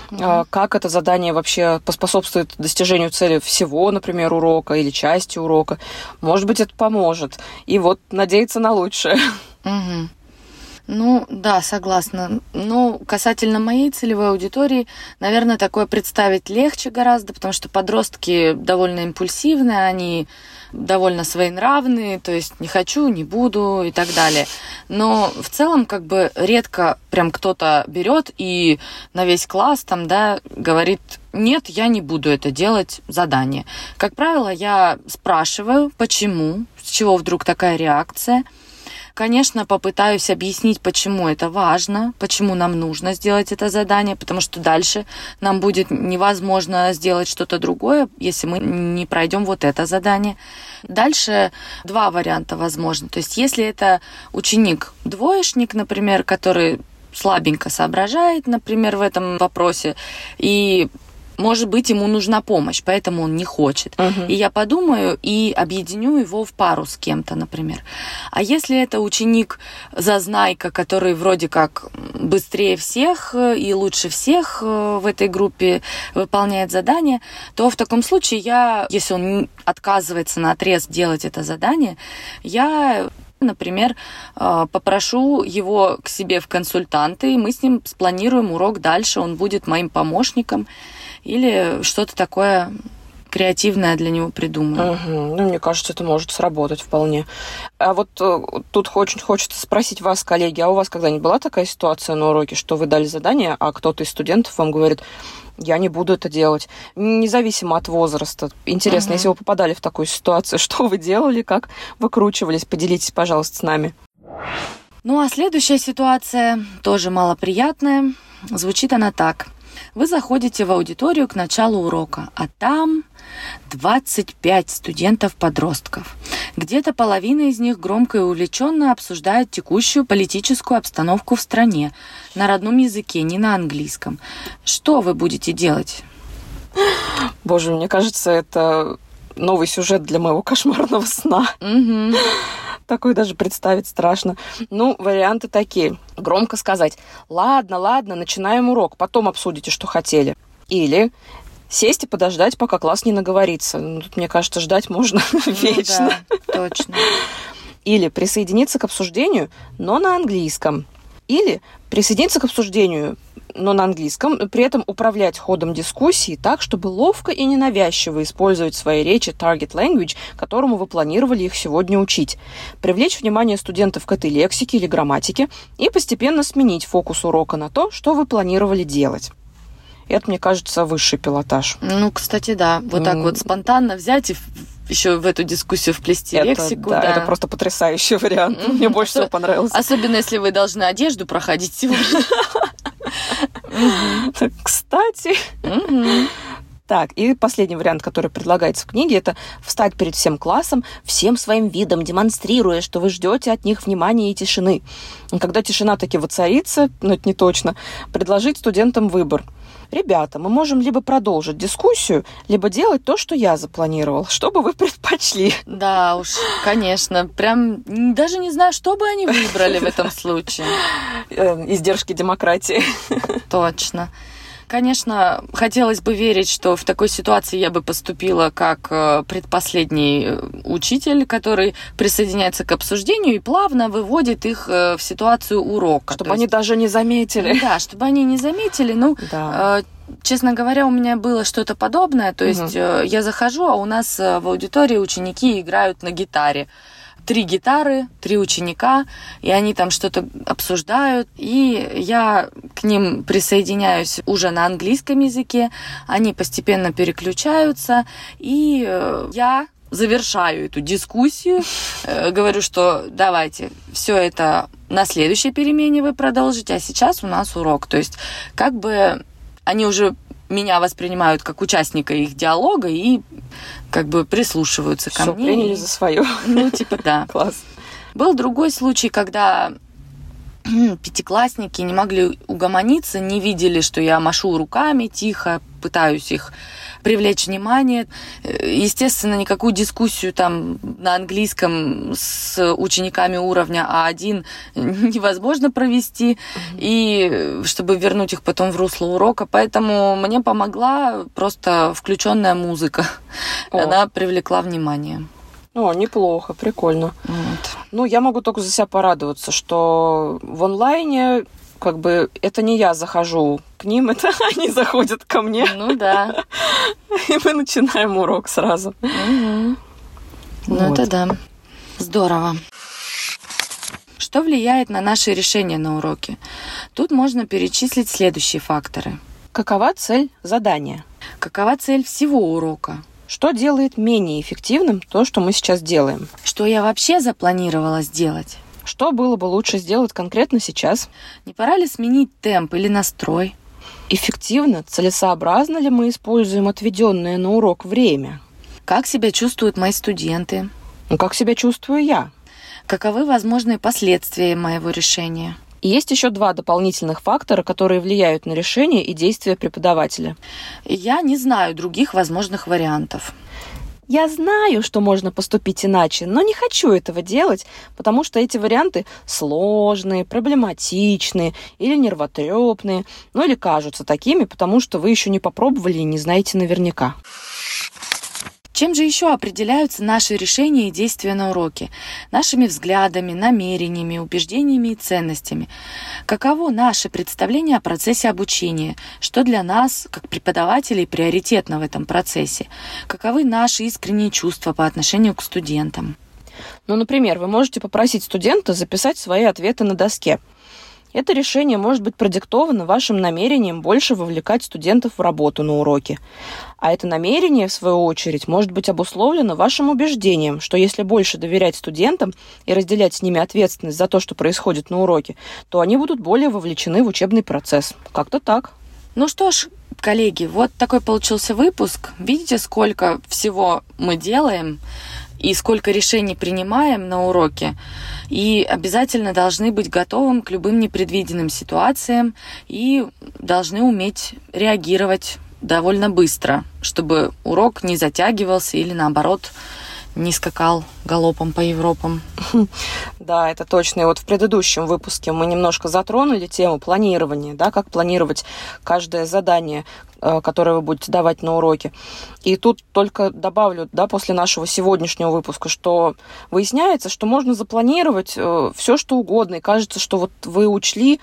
угу. как это задание вообще поспособствует достижению цели всего, например, урока или части урока, может быть, это поможет. И вот надеяться на лучшее. Угу. Ну, да, согласна. Ну, касательно моей целевой аудитории, наверное, такое представить легче гораздо, потому что подростки довольно импульсивные, они довольно своенравные, то есть не хочу, не буду и так далее. Но в целом как бы редко прям кто-то берет и на весь класс там, да, говорит, нет, я не буду это делать, задание. Как правило, я спрашиваю, почему, с чего вдруг такая реакция – Конечно, попытаюсь объяснить, почему это важно, почему нам нужно сделать это задание, потому что дальше нам будет невозможно сделать что-то другое, если мы не пройдем вот это задание. Дальше два варианта возможно. То есть если это ученик двоечник, например, который слабенько соображает, например, в этом вопросе, и может быть, ему нужна помощь, поэтому он не хочет. Uh-huh. И я подумаю и объединю его в пару с кем-то, например. А если это ученик зазнайка, который вроде как быстрее всех и лучше всех э, в этой группе выполняет задание, то в таком случае я, если он отказывается на отрез делать это задание, я например, э, попрошу его к себе в консультанты, и мы с ним спланируем урок дальше, он будет моим помощником или что-то такое креативное для него придумаю. Угу. Ну, мне кажется, это может сработать вполне. А вот э, тут очень хочется спросить вас, коллеги, а у вас когда-нибудь была такая ситуация на уроке, что вы дали задание, а кто-то из студентов вам говорит, я не буду это делать, независимо от возраста. Интересно, угу. если вы попадали в такую ситуацию, что вы делали, как выкручивались? Поделитесь, пожалуйста, с нами. Ну а следующая ситуация тоже малоприятная. Звучит она так. Вы заходите в аудиторию к началу урока, а там 25 студентов-подростков. Где-то половина из них громко и увлеченно обсуждает текущую политическую обстановку в стране на родном языке, не на английском. Что вы будете делать? Боже, мне кажется, это новый сюжет для моего кошмарного сна. Угу. Такой даже представить страшно. Ну, варианты такие. Громко сказать, ладно, ладно, начинаем урок, потом обсудите, что хотели. Или сесть и подождать, пока класс не наговорится. Ну, тут, мне кажется, ждать можно ну, вечно. Да, точно. Или присоединиться к обсуждению, но на английском. Или присоединиться к обсуждению но на английском, при этом управлять ходом дискуссии так, чтобы ловко и ненавязчиво использовать в своей речи target language, которому вы планировали их сегодня учить, привлечь внимание студентов к этой лексике или грамматике и постепенно сменить фокус урока на то, что вы планировали делать. Это, мне кажется, высший пилотаж. Ну, кстати, да. Вот так вот спонтанно взять и еще в эту дискуссию вплести это, лексику. Да, да, это просто потрясающий вариант. Mm-hmm. Мне больше всего понравился. Особенно, если вы должны одежду проходить сегодня. Кстати. Так, и последний вариант, который предлагается в книге, это встать перед всем классом, всем своим видом, демонстрируя, что вы ждете от них внимания и тишины. И когда тишина таки воцарится, но ну, это не точно, предложить студентам выбор. Ребята, мы можем либо продолжить дискуссию, либо делать то, что я запланировал. Что бы вы предпочли? Да уж, конечно. Прям даже не знаю, что бы они выбрали в этом случае. Э, издержки демократии. Точно. Конечно, хотелось бы верить, что в такой ситуации я бы поступила как э, предпоследний э, учитель, который присоединяется к обсуждению и плавно выводит их э, в ситуацию урока. Чтобы они даже не заметили. Да, чтобы они не заметили. Ну, да. Честно говоря, у меня было что-то подобное. То есть угу. я захожу, а у нас в аудитории ученики играют на гитаре три гитары, три ученика, и они там что-то обсуждают, и я к ним присоединяюсь уже на английском языке, они постепенно переключаются, и э, я завершаю эту дискуссию, э, говорю, что давайте все это на следующей перемене вы продолжите, а сейчас у нас урок. То есть как бы они уже меня воспринимают как участника их диалога и как бы прислушиваются ко Все, мне. приняли за свое. Ну, типа, да. Класс. Был другой случай, когда пятиклассники не могли угомониться, не видели, что я машу руками тихо, пытаюсь их привлечь внимание. Естественно, никакую дискуссию там на английском с учениками уровня А1 невозможно провести, и чтобы вернуть их потом в русло урока. Поэтому мне помогла просто включенная музыка. О. Она привлекла внимание. О, неплохо, прикольно. Вот. Ну, я могу только за себя порадоваться, что в онлайне как бы это не я захожу к ним, это они заходят ко мне. Ну да. И мы начинаем урок сразу. Угу. Вот. Ну это да. Здорово. Что влияет на наши решения на уроке? Тут можно перечислить следующие факторы. Какова цель задания? Какова цель всего урока? Что делает менее эффективным то, что мы сейчас делаем? Что я вообще запланировала сделать? Что было бы лучше сделать конкретно сейчас? Не пора ли сменить темп или настрой? Эффективно, целесообразно ли мы используем отведенное на урок время? Как себя чувствуют мои студенты? Ну, как себя чувствую я? Каковы возможные последствия моего решения? И есть еще два дополнительных фактора, которые влияют на решение и действия преподавателя. Я не знаю других возможных вариантов. Я знаю, что можно поступить иначе, но не хочу этого делать, потому что эти варианты сложные, проблематичные или нервотрепные, ну или кажутся такими, потому что вы еще не попробовали и не знаете наверняка. Чем же еще определяются наши решения и действия на уроке? Нашими взглядами, намерениями, убеждениями и ценностями. Каково наше представление о процессе обучения? Что для нас, как преподавателей, приоритетно в этом процессе? Каковы наши искренние чувства по отношению к студентам? Ну, например, вы можете попросить студента записать свои ответы на доске. Это решение может быть продиктовано вашим намерением больше вовлекать студентов в работу на уроке. А это намерение, в свою очередь, может быть обусловлено вашим убеждением, что если больше доверять студентам и разделять с ними ответственность за то, что происходит на уроке, то они будут более вовлечены в учебный процесс. Как-то так. Ну что ж, коллеги, вот такой получился выпуск. Видите, сколько всего мы делаем и сколько решений принимаем на уроке. И обязательно должны быть готовым к любым непредвиденным ситуациям и должны уметь реагировать довольно быстро, чтобы урок не затягивался или наоборот не скакал галопом по Европам. Да, это точно. И вот в предыдущем выпуске мы немножко затронули тему планирования, да, как планировать каждое задание, которые вы будете давать на уроке. И тут только добавлю, да, после нашего сегодняшнего выпуска, что выясняется, что можно запланировать э, все, что угодно, и кажется, что вот вы учли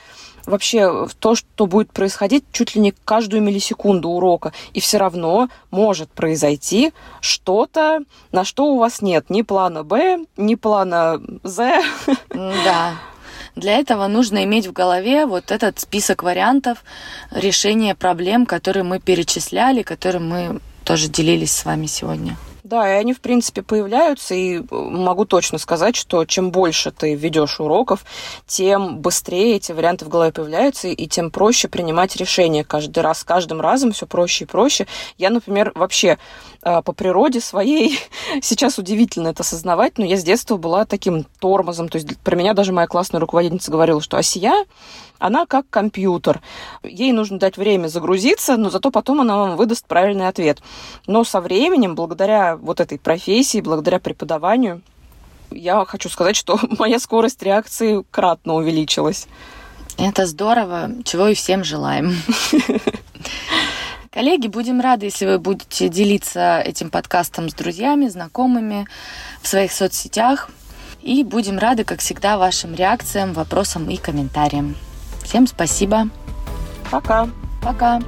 вообще то, что будет происходить чуть ли не каждую миллисекунду урока. И все равно может произойти что-то, на что у вас нет ни плана Б, ни плана З. Да. Для этого нужно иметь в голове вот этот список вариантов решения проблем, которые мы перечисляли, которые мы тоже делились с вами сегодня. Да, и они, в принципе, появляются, и э, могу точно сказать, что чем больше ты ведешь уроков, тем быстрее эти варианты в голове появляются, и тем проще принимать решения каждый раз. С каждым разом все проще и проще. Я, например, вообще э, по природе своей, сейчас удивительно это осознавать, но я с детства была таким тормозом. То есть про меня даже моя классная руководительница говорила, что Асия она как компьютер. Ей нужно дать время загрузиться, но зато потом она вам выдаст правильный ответ. Но со временем, благодаря вот этой профессии, благодаря преподаванию, я хочу сказать, что моя скорость реакции кратно увеличилась. Это здорово, чего и всем желаем. Коллеги, будем рады, если вы будете делиться этим подкастом с друзьями, знакомыми в своих соцсетях. И будем рады, как всегда, вашим реакциям, вопросам и комментариям. Всем спасибо. Пока. Пока.